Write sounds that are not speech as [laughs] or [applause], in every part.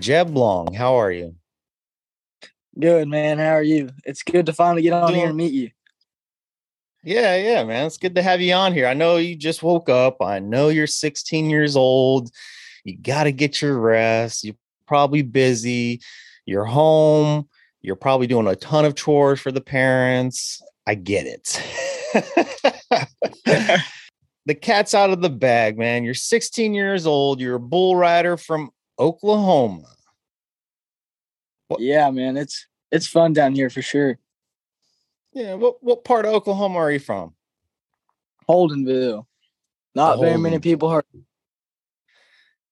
Jeb Long, how are you? Good, man. How are you? It's good to finally get on here and meet you. Yeah, yeah, man. It's good to have you on here. I know you just woke up. I know you're 16 years old. You got to get your rest. You're probably busy. You're home. You're probably doing a ton of chores for the parents. I get it. [laughs] [laughs] the cat's out of the bag, man. You're 16 years old. You're a bull rider from Oklahoma. What? Yeah, man. It's it's fun down here for sure. Yeah. What what part of Oklahoma are you from? Holdenville. Not very many people heard.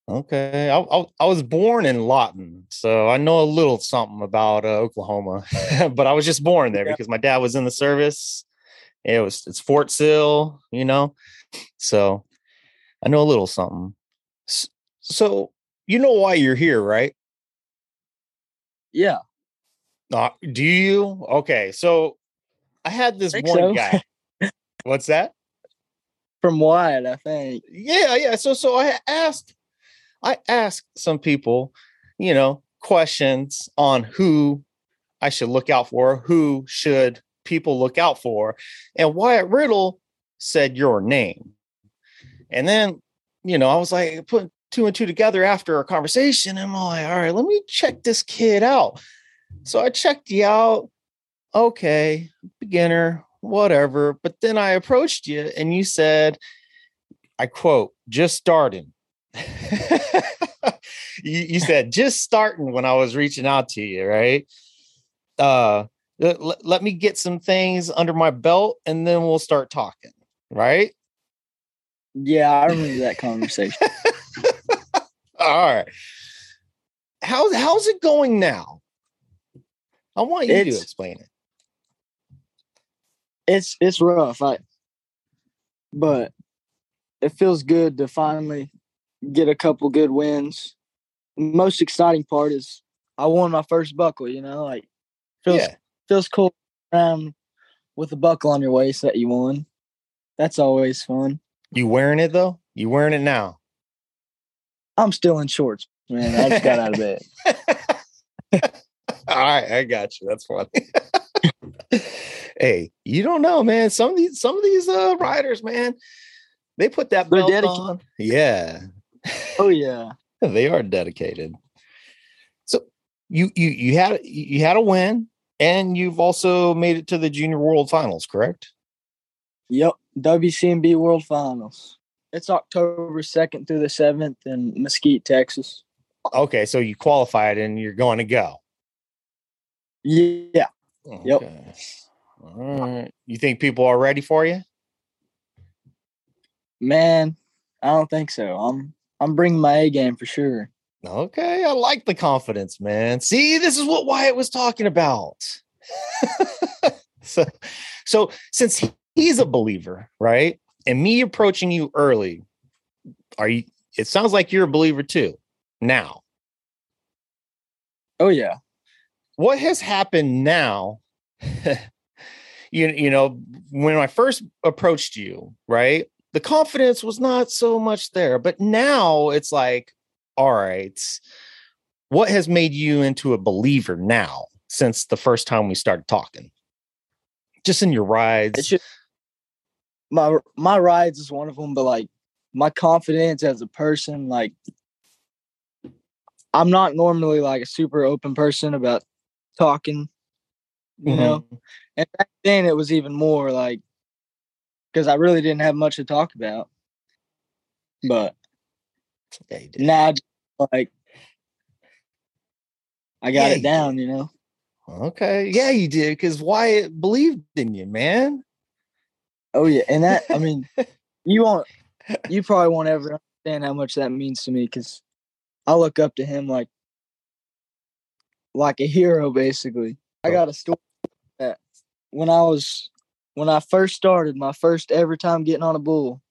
Okay, I, I, I, was born in Lawton, so I know a little something about uh, Oklahoma, [laughs] but I was just born there yeah. because my dad was in the service. It was it's Fort Sill, you know, so I know a little something. So you know why you're here, right? Yeah. Uh, do you? Okay, so I had this one so. guy. [laughs] What's that? From Wyatt, I think. Yeah, yeah. So, so I asked, I asked some people, you know, questions on who I should look out for, who should people look out for, and Wyatt Riddle said your name, and then, you know, I was like putting two and two together after our conversation. I'm like, all right, let me check this kid out. So I checked you out okay, beginner, whatever. But then I approached you and you said, I quote, just starting. [laughs] you, you, said just starting when I was reaching out to you, right? Uh let, let me get some things under my belt and then we'll start talking, right? Yeah, I remember that conversation. [laughs] All right. How's how's it going now? I want you it's, to explain it it's it's rough. I but it feels good to finally get a couple good wins. most exciting part is I won my first buckle, you know, like feels yeah. feels cool around with a buckle on your waist that you won. That's always fun. You wearing it though? You wearing it now? I'm still in shorts, man. I just got out of bed. [laughs] All right, I got you. That's funny [laughs] hey, you don't know, man. Some of these some of these uh riders, man, they put that They're belt dedicated. on. Yeah. Oh yeah. [laughs] they are dedicated. So you you you had you had a win and you've also made it to the junior world finals, correct? Yep. WCMB World Finals. It's October 2nd through the 7th in Mesquite, Texas. Okay, so you qualified and you're going to go. Yeah. Okay. Yep. All right. You think people are ready for you? Man, I don't think so. I'm I'm bringing my A game for sure. Okay, I like the confidence, man. See, this is what Wyatt was talking about. [laughs] so, so since he's a believer, right, and me approaching you early, are you? It sounds like you're a believer too. Now, oh yeah. What has happened now [laughs] you you know when I first approached you, right? The confidence was not so much there, but now it's like, all right, what has made you into a believer now since the first time we started talking? Just in your rides. Just, my my rides is one of them, but like my confidence as a person, like I'm not normally like a super open person about talking you mm-hmm. know. And back then it was even more like because I really didn't have much to talk about. But yeah, now, like, I got yeah, it down, you know. Okay, yeah, you did because Wyatt believed in you, man. Oh yeah, and that I mean, [laughs] you won't, you probably won't ever understand how much that means to me because I look up to him like, like a hero, basically. I oh. got a story that when I was when I first started, my first ever time getting on a bull,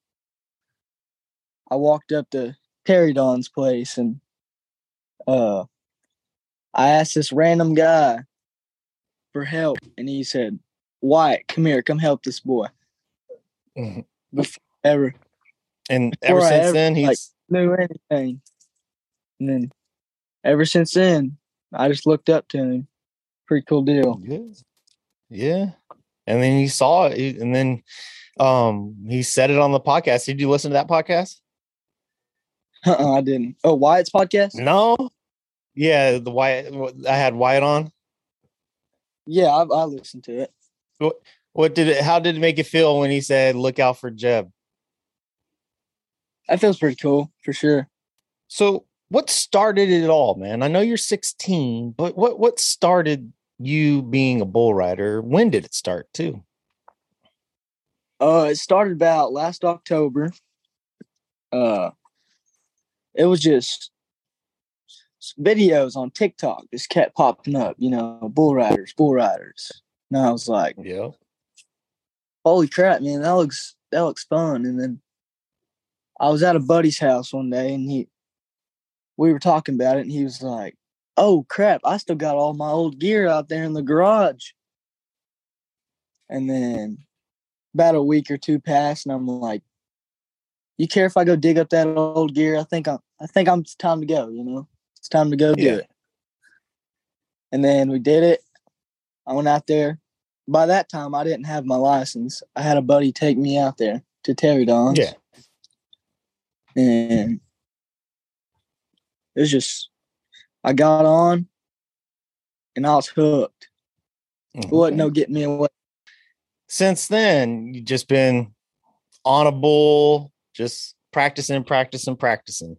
I walked up to Terry Don's place and uh I asked this random guy for help and he said, Wyatt, come here, come help this boy. Mm-hmm. Before ever. And ever since ever, then he's like, knew anything. And then ever since then, I just looked up to him. Pretty cool deal. Yeah. Yeah. And then he saw it, and then um he said it on the podcast. Did you listen to that podcast? Uh-uh, I didn't. Oh, Wyatt's podcast? No. Yeah, the Wyatt. I had Wyatt on. Yeah, I, I listened to it. What, what did it? How did it make you feel when he said, "Look out for Jeb"? That feels pretty cool for sure. So, what started it all, man? I know you're 16, but what what started you being a bull rider? When did it start, too? Uh, it started about last October. Uh, it was just videos on TikTok just kept popping up. You know, bull riders, bull riders, and I was like, Yeah. "Holy crap, man! That looks that looks fun." And then I was at a buddy's house one day, and he we were talking about it, and he was like, "Oh crap! I still got all my old gear out there in the garage." And then about a week or two passed, and I'm like, "You care if I go dig up that old gear? I think I'm. I think I'm. It's time to go. You know, it's time to go do Yeah. it." And then we did it. I went out there. By that time, I didn't have my license. I had a buddy take me out there to Terry Don's. Yeah. And it was just, I got on and I was hooked. Mm, it wasn't no getting me away. Since then, you've just been on a bull, just practicing, practicing, practicing.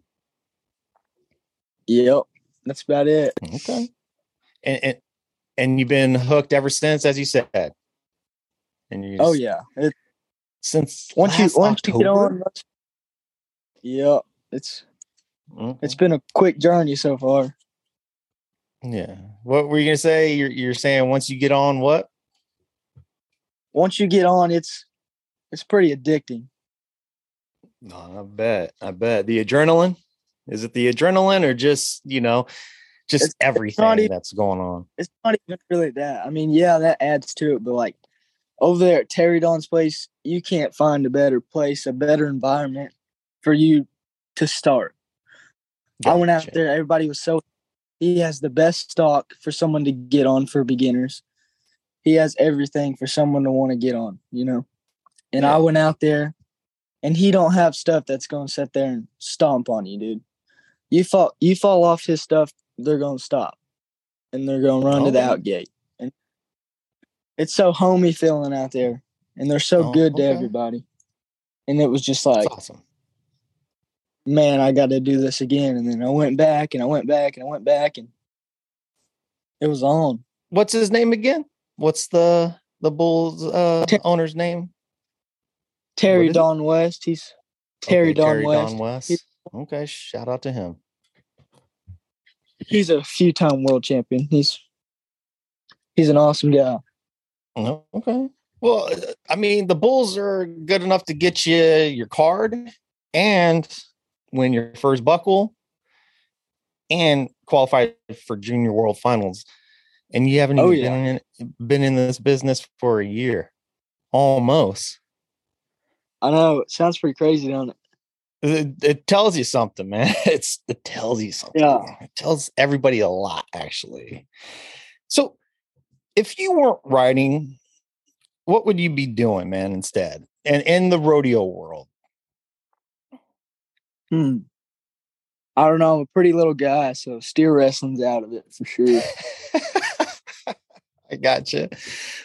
Yep. That's about it. Okay. And and, and you've been hooked ever since, as you said. And you Oh yeah. It, since once you once you get on, yep. It's Mhm. it's been a quick journey so far. Yeah. What were you gonna say? You're you're saying once you get on what? Once you get on, it's it's pretty addicting. No, I bet. I bet. The adrenaline? Is it the adrenaline or just, you know, just It's- it's everything even- that's going on? It's not even really that. I mean, yeah, that adds to it, but like over there at Terry Don's place, you can't find a better place, a better environment for you to start. I went out there, everybody was so he has the best stock for someone to get on for beginners. He has everything for someone to want to get on, you know. And Yeah. I went out there and he don't have stuff that's gonna sit there and stomp on you, dude. You fall you fall off his stuff, they're gonna stop. And they're gonna run to the Okay. out gate. And it's so homey feeling out there. And they're so Oh, good to everybody. And it was just like awesome. man, I got to do this again. And then I went back and I went back and I went back and it was on. What's his name again? What's the the Bulls uh Ter- owner's name? Terry is it? Don West. He's Terry Okay, Don Terry West. Don West. He- Okay, shout out to him. He's a few time world champion. He's he's an awesome guy. Okay. Well, I mean, the Bulls are good enough to get you your card and win your first buckle and qualify for junior world finals. And you haven't Oh, even been, in, been in this business for a year. Almost. I know it sounds pretty crazy, don't it? It, it tells you something, man. [laughs] It's it tells you something. Yeah. It tells everybody a lot, actually. So if you weren't riding, what would you be doing, man, instead? And in the rodeo world. Hmm. I don't know. I'm a pretty little guy, so steer wrestling's out of it for sure. [laughs] I got you.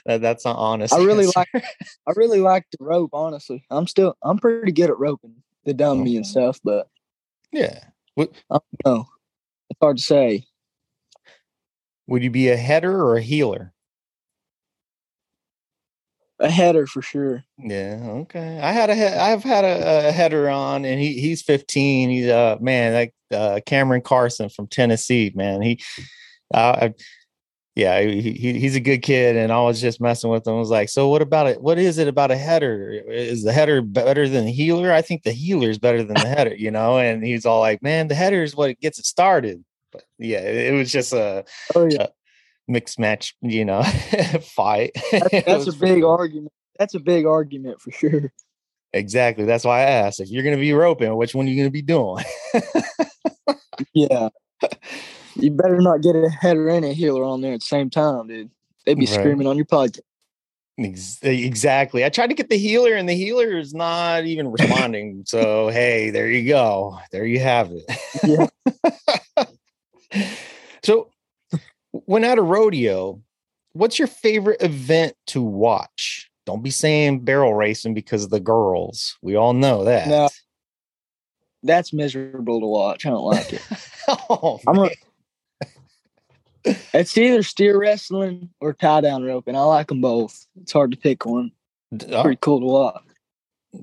That, that's not honest. I really [laughs] answer. like I really like to rope, honestly. I'm still I'm pretty good at roping the dummy and stuff, but Yeah. no, it's hard to say. Would you be a header or a heeler? A header for sure. Yeah. Okay. I had a he- I've had a, a header on, and he he's 15. He's uh man like uh, Cameron Carson from Tennessee. Man, he, uh, I- yeah, he, he he's a good kid, and I was just messing with him. I was like, so what about it? What is it about a header? Is the header better than the heeler? I think the heeler is better than the header. You know, and he's all like, man, the header is what gets it started. But yeah, it, it was just a Oh yeah. mixed match, you know, [laughs] fight. [laughs] That's, that's a big argument. That's a big argument for sure. Exactly. That's why I asked if you're going to be roping, which one are you going to be doing? Yeah. [laughs] You better not get a header and a heeler on there at the same time, dude. They'd be Right. screaming on your podcast. Exactly. I tried to get the heeler, and the heeler is not even responding. [laughs] so hey, there you go. There you have it. Yeah. [laughs] so, when at a rodeo, what's your favorite event to watch? Don't be saying barrel racing because of the girls. We all know that. No. That's miserable to watch. I don't like it. [laughs] oh, I'm a-. It's either steer wrestling or tie down roping. I like them both. It's hard to pick one. Oh, Pretty cool to watch.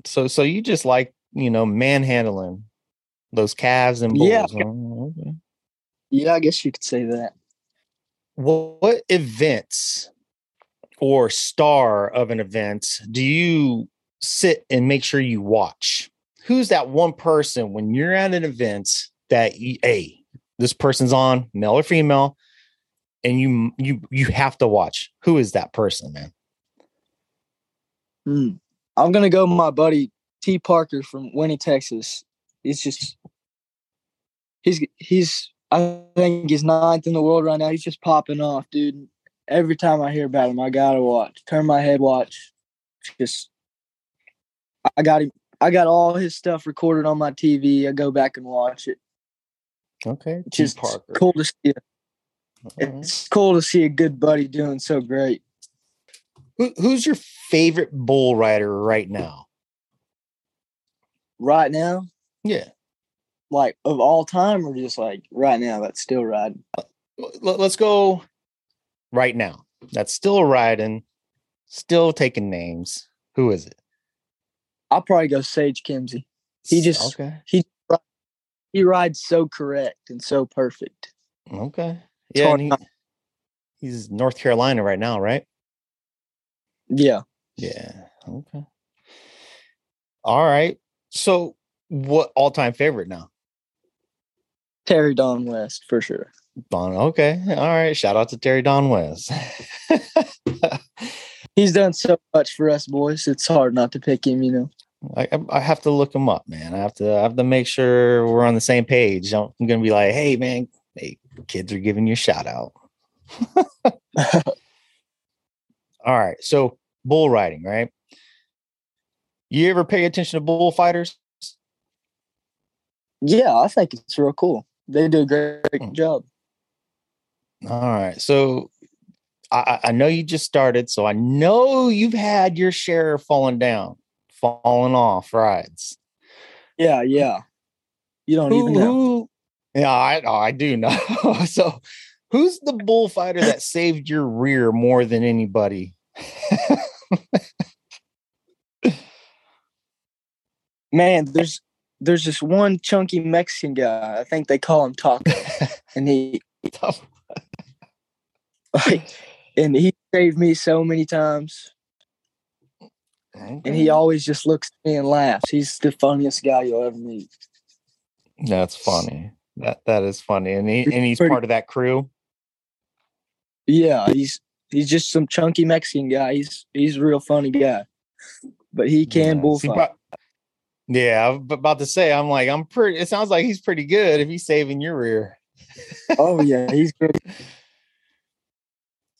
so so you just like you know manhandling those calves and bulls. Yeah. Okay. Yeah, I guess you could say that. What, what events or star of an event do you sit and make sure you watch? Who's that one person when you're at an event that you, hey, this person's on, male or female, and you you you have to watch? Who is that person, man? Hmm. I'm gonna go my buddy T Parker from Winnie, Texas. He's just he's he's I think he's ninth in the world right now. He's just popping off, dude. Every time I hear about him, I gotta watch. Turn my head, watch. Just I got him. I got all his stuff recorded on my TV. I go back and watch it. Okay, T. just Parker. cool to see. All right. It's cool to see a good buddy doing so great. Who, who's your favorite bull rider right now? Right now, Yeah, like of all time, or just like right now that's still riding. Uh, let's go right now. That's still riding, still taking names. Who is it? I'll probably go Sage Kimzey. He just- okay, He he rides so correct and so perfect. okay, It's yeah. he- he's North Carolina right now, right? Yeah. Yeah. Okay. All right. So, what all-time favorite now? Terry Don West for sure. Don. Okay. All right. Shout out to Terry Don West. [laughs] He's done so much for us boys. It's hard not to pick him, you know. I, I- I have to look him up, man. I have to I have to make sure we're on the same page. I'm gonna be like, hey man, hey, kids are giving you a shout out. [laughs] [laughs] All right. So bull riding, right? You ever pay attention to bullfighters? Yeah, I think it's real cool. They do a great, Hmm. great job. All right. So I, I know you just started, so I know you've had your share of falling down, falling off rides. Yeah, yeah. You don't even know. who- yeah, I oh, I do know. [laughs] so, who's the bullfighter that saved your rear more than anybody? [laughs] Man, there's there's this one chunky Mexican guy. I think they call him Taco. [laughs] and he like and he saved me so many times. And he always just looks at me and laughs. He's the funniest guy you'll ever meet. That's funny. That that is funny, and he and he's Pretty- part of that crew. Yeah, he's he's just some chunky Mexican guy. He's he's a real funny guy. But he can Yeah, bullfight. but- yeah, I'm about to say, I'm like, I'm pretty. It sounds like he's pretty good if he's saving your rear. oh yeah, [laughs] he's good.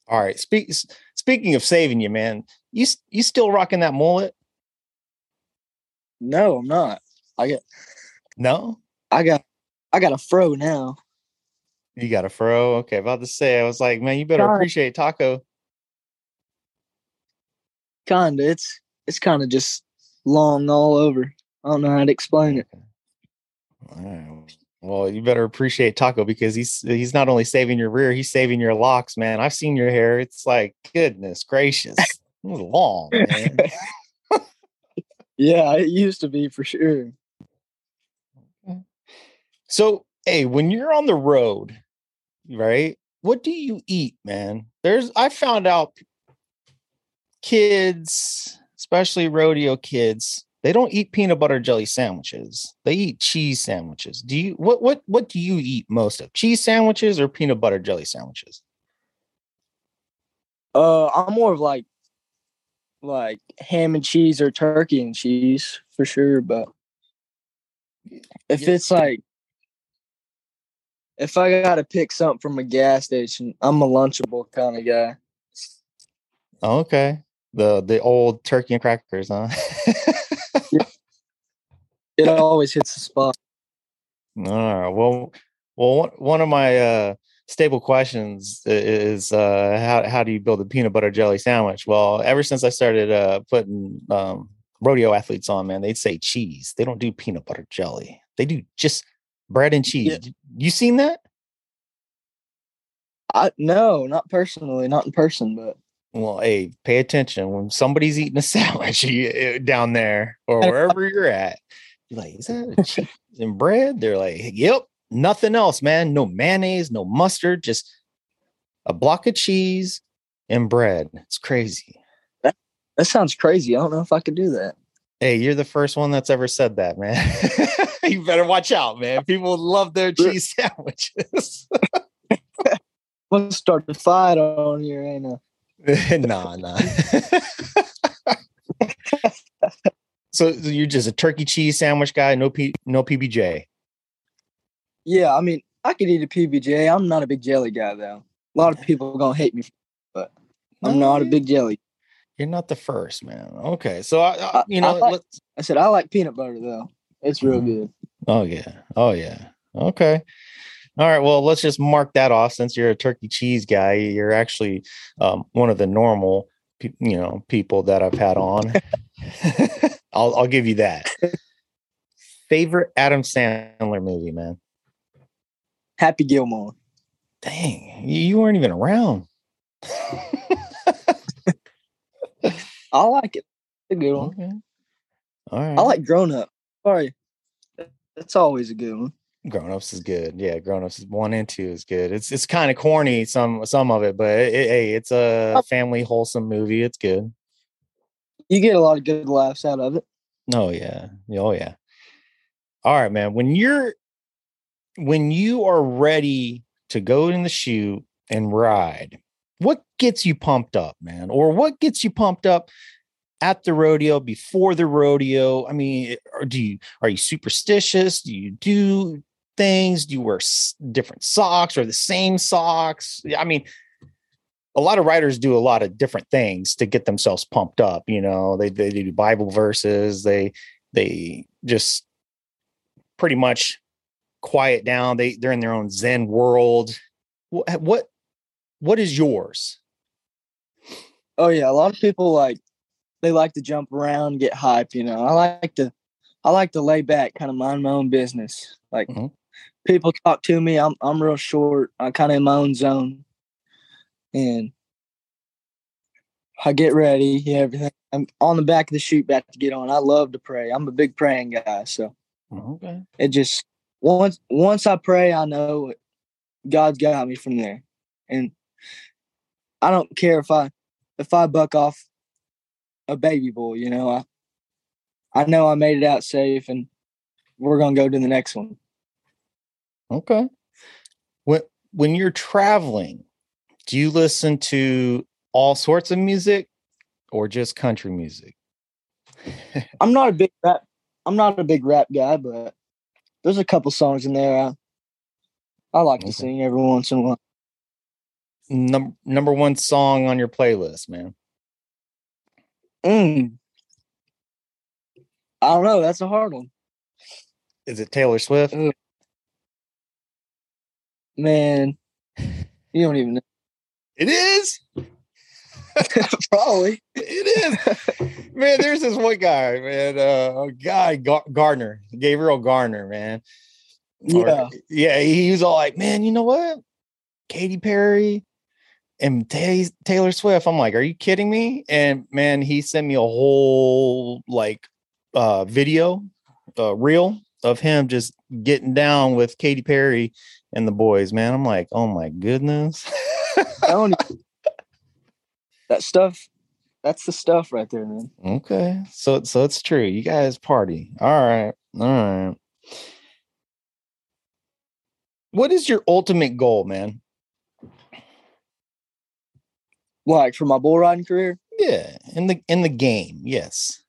All right. Speak, speaking of saving you, man, you you still rocking that mullet? No, I'm not. I got No, I got I got a fro now. you got a fro. Okay, about to say, I was like, man, you better appreciate Taco. Kinda. It's it's kinda just long all over. I don't know how to explain it. All right. Well, you better appreciate Taco because he's he's not only saving your rear, he's saving your locks, man. I've seen your hair. It's like goodness gracious, it was long, man. [laughs] Yeah, it used to be for sure. So, hey, when you're on the road, right? What do you eat, man? There's I found out kids, especially rodeo kids, they don't eat peanut butter jelly sandwiches. They eat cheese sandwiches. Do you what what what do you eat most of? Cheese sandwiches or peanut butter jelly sandwiches? Uh I'm more of like like ham and cheese or turkey and cheese for sure, but if Yeah. it's like if I gotta pick something from a gas station, I'm a lunchable kind of guy. Okay. The the old turkey and crackers, huh? [laughs] It always hits the spot. All right. Well, well, one- one of my uh, staple questions is uh, how how do you build a peanut butter jelly sandwich? Well, ever since I started uh, putting um, rodeo athletes on, man, they'd say cheese. They don't do peanut butter jelly. They do just bread and cheese. Yeah. You seen that? I no, not personally, not in person, but Well, hey, pay attention when somebody's eating a [laughs] sandwich you- eh, down there or [laughs] wherever you're at. You're like, is that a cheese and bread? They're like, yep, nothing else, man. No mayonnaise, no mustard, just a block of cheese and bread. It's crazy. that sounds crazy. I don't know if I could do that. Hey, you're the first one that's ever said that, man. [laughs] [laughs] you better watch out, man. People love their cheese [laughs] sandwiches. [laughs] Let's start the fight on here, ain't I? nah, nah. so you're just a turkey cheese sandwich guy, no P, no PBJ. Yeah, I mean, I could eat a PBJ. I'm not a big jelly guy though. A lot of people are gonna hate me, but I'm No, not a mm. big jelly. You're not the first, man. Okay, so I, I you know, I like-. I said I like peanut butter though. It's real Mhm. good. Oh yeah, oh yeah. Okay. All right. Well, let's just mark that off. Since you're a turkey cheese guy, you're actually um, one of the normal, pe- you know, people that I've had on. [laughs] I'll I'll give you that. Favorite Adam Sandler movie, man. Happy Gilmore. Dang, you, you weren't even around. [laughs] I like it. It's a good one. okay. All right. I like Grown Up. Sorry, that's always a good one. Grown Ups is good. Yeah, Grown Ups one and two is good. It's it's kind of corny some some of it, but it, it- hey, it's a Oh. family wholesome movie. It's good. You get a lot of good laughs out of it. Oh yeah. Oh yeah. All right, man. When you're when you are ready to go in the chute and ride, what gets you pumped up, man? Or what gets you pumped up at the rodeo before the rodeo? I mean, eh, or do you are you superstitious? Do you do things? Do you wear different socks or the same socks? I mean, a lot of riders do a lot of different things to get themselves pumped up. You know, they they do Bible verses. They they just pretty much quiet down. They they're in their own Zen world. What what what is yours? Oh yeah, a lot of people like they like to jump around, get hype. You know, I like to I like to lay back, kind of mind my own business. Like Mhm. people talk to me, I'm I'm real short. I'm kind of in my own zone, and I get ready, yeah, everything. I'm on the back of the chute, about to get on. I love to pray. I'm a big praying guy, so Okay. it just once once I pray, I know God's got me from there, and I don't care if I if I buck off a baby boy. You know, I I know I made it out safe, and we're gonna go to the next one. Okay. When when you're traveling, do you listen to all sorts of music or just country music? [laughs] I'm not a big rap. I'm not a big rap guy, but there's a couple songs in there I I like Okay. to sing every once in a while. Number number one song on your playlist, man. Mm. I don't know. That's a hard one, Is it Taylor Swift? Mm. man. You don't even know. It is. [laughs] Probably. It is. man, there's this one guy, man. Uh, a guy Gar- Gardner, Gabriel Gardner, man. Or- Yeah. yeah. He was all like, man, you know what? Katy Perry and Ta- Taylor Swift. I'm like, are you kidding me? And man, he sent me a whole like uh video, uh reel of him just getting down with Katy Perry and the boys, man. I'm like, oh my goodness. I don't even- that stuff. That's the stuff right there, man. Okay, so so it's true. You guys party. All right, all right. What is your ultimate goal, man? Like for my bull riding career, Yeah, in the in the game. Yes.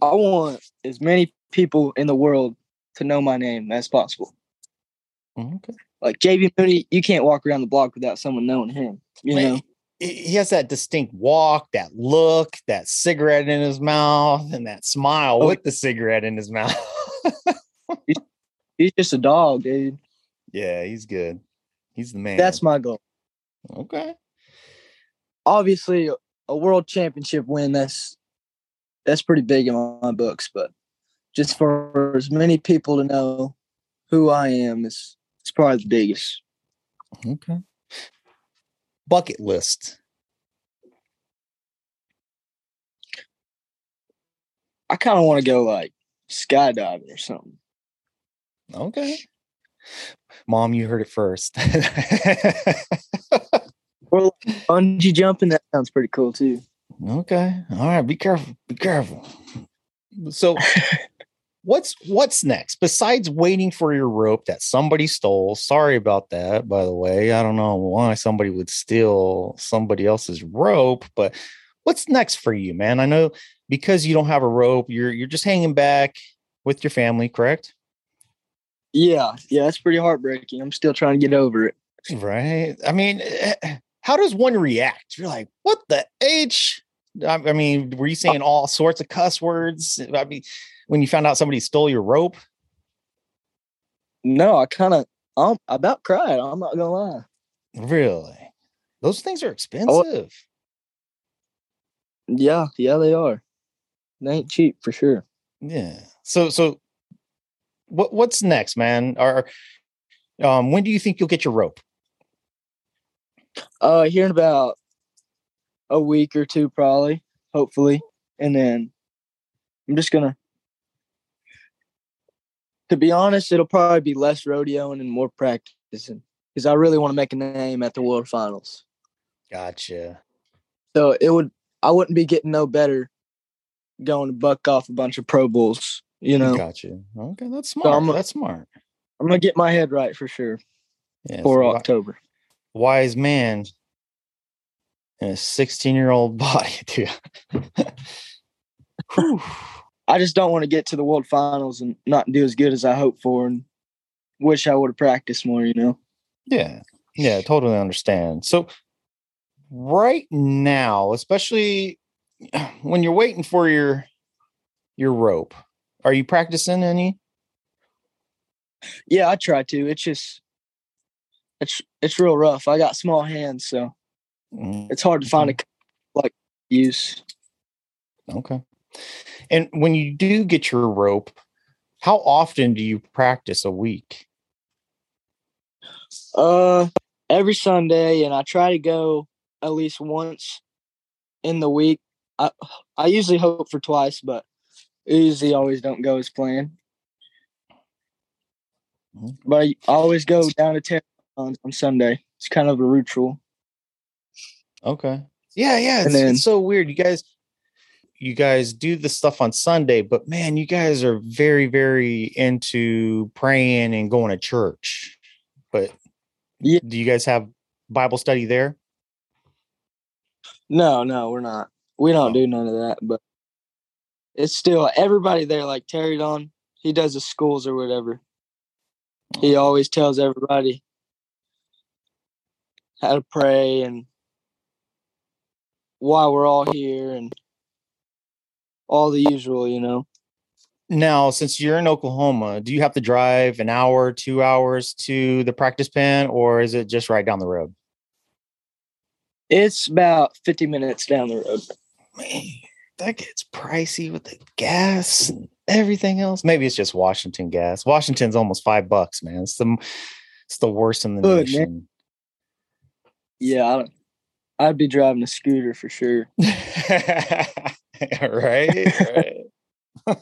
I want as many people in the world to know my name as possible. Mm, okay. Like JB Mauney, you can't walk around the block without someone knowing him. You Man, know, he he has that distinct walk, that look, that cigarette in his mouth, and that smile Oh. with the cigarette in his mouth. [laughs] he's just a dog, dude. yeah, he's good. He's the man. That's my goal. okay. Obviously, a world championship win. That's that's pretty big in my, my books. But just for as many people to know who I am is is probably the biggest. Okay. Bucket list. I kind of want to go like skydiving or something. Okay. Mom, you heard it first. [laughs] Or like bungee jumping. That sounds pretty cool too. okay. All right. Be careful. Be careful. So what's what's next besides waiting for your rope that somebody stole? Sorry about that, by the way. I don't know why somebody would steal somebody else's rope, but what's next for you, man? I know because you don't have a rope, you're you're just hanging back with your family, correct? Yeah, yeah, that's pretty heartbreaking. I'm still trying to get over it. Right. I mean, eh, how does one react? You're like, what the H? I mean, were you saying all sorts of cuss words? I mean, when you found out somebody stole your rope? No, I kind of, I'm about cried. I'm not gonna lie. Really? Those things are expensive. Yeah, yeah, they are. They ain't cheap for sure. Yeah. So, so what, what's next, man? Or, um, when do you think you'll get your rope? Uh, here in about a week or two, probably, hopefully, and then I'm just gonna. To be honest, it'll probably be less rodeoing and more practicing because I really want to make a name at the World Finals. Gotcha. So it would, I wouldn't be getting no better going to buck off a bunch of Pro Bulls. You know, Gotcha. Okay. That's smart. I'm that's smart. I'm gonna get my head right for sure Yeah. for so October. Wise man in a 16 year old [laughs] body, dude. I just don't want to get to the World Finals and not do as good as I hope for, and wish I would have practiced more. You know. yeah. Yeah. Totally understand. So, right now, especially [clears throat] when you're waiting for your your rope, are you practicing any? Yeah, I try to. It's just it's it's real rough. I got small hands, so Mm, it's hard to find a like use. Okay. And when you do get your rope, how often do you practice a week? Uh, every Sunday, and I try to go at least once in the week. I I usually hope for twice, but usually always don't go as planned. Mhm. But I always go down to ten on, on Sunday. It's kind of a ritual. Okay. Yeah, yeah. It's, then- it's so weird. You guys, you guys do the stuff on Sunday, but man, you guys are very, very into praying and going to church. But Yeah. do you guys have Bible study there? No, no, we're not. We don't Oh. do none of that. But it's still everybody there. Like Terry Don, he does the schools or whatever. He always tells everybody how to pray and why we're all here and all the usual, you know. Now, since you're in Oklahoma, do you have to drive an hour, two hours to the practice pen, or is it just right down the road? It's about 50 minutes down the road. Man, that gets pricey with the gas and everything else. Maybe it's just Washington gas. Washington's almost five bucks, man. It's the it's the worst in the Good, man. Yeah, I, I'd be driving a scooter for sure. [laughs] right, right. [laughs]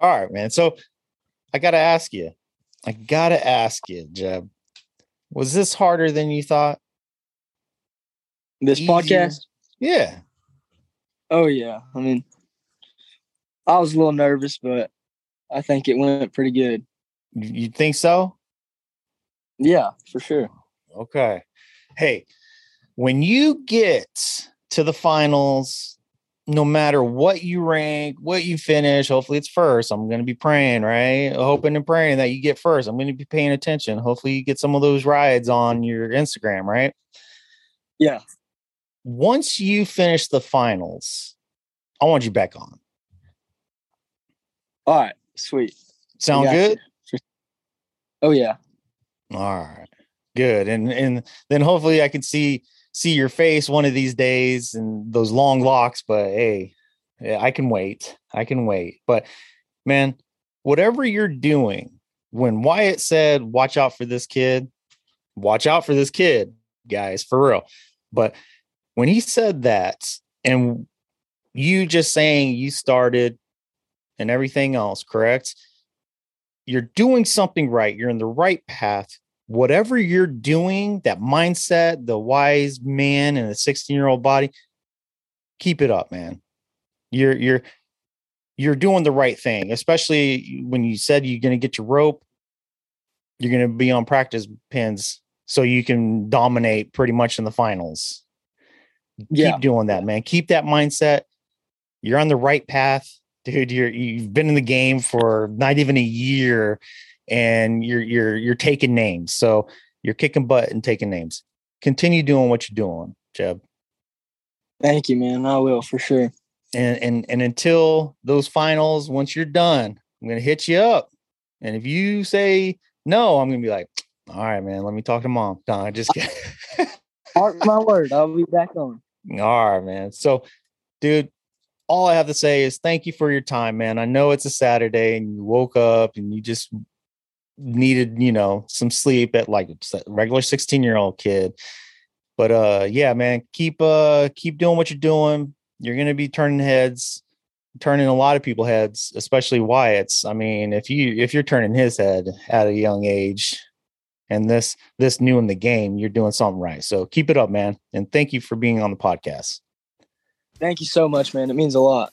All right, man. So I gotta ask you. I gotta ask you, Jeb. Was this harder than you thought? This Easier. podcast? Yeah. Oh, yeah. I mean, I was a little nervous, but I think it went pretty good. You think so? Yeah, for sure. Okay. Hey, when you get to the finals no matter what you rank, what you finish, hopefully it's first. I'm going to be praying, right? Hoping and praying that you get first. I'm going to be paying attention. Hopefully you get some of those rides on your Instagram, right? Yeah. Once you finish the finals, I want you back on. All right. Sweet. Sound good? You. Oh yeah. All right. Good. And and then hopefully I can see see your face one of these days and those long locks, but hey, I can wait. I can wait. But man, whatever you're doing, when Wyatt said, watch out for this kid, watch out for this kid, guys, for real. But when he said that, and you just saying you started and everything else, correct? You're doing something right. You're in the right path whatever you're doing, that mindset, the wise man in a 16 year old body, keep it up, man. You're you're you're doing the right thing, especially when you said you're going to get your rope. You're going to be on practice pens so you can dominate pretty much in the finals. Yeah. Keep doing that, man. Keep that mindset. You're on the right path, dude. You're you've been in the game for not even a year and you're you're you're taking names. So you're kicking butt and taking names. Continue doing what you're doing, Jeb. Thank you, man. I will for sure. And and and until those finals, once you're done, I'm gonna hit you up. And if you say no, I'm gonna be like, all right, man, let me talk to mom. No, I just get [laughs] Mark my word, I'll be back on. All right, man. So, dude, all I have to say is thank you for your time, man. I know it's a Saturday and you woke up and you just needed, you know, some sleep at like a regular 16 year old kid. But uh yeah, man, keep uh keep doing what you're doing. You're gonna be turning heads, turning a lot of people heads, especially Wyatt's. I mean, if you if you're turning his head at a young age and this this new in the game, you're doing something right. So keep it up, man. And thank you for being on the podcast. Thank you so much, man. It means a lot.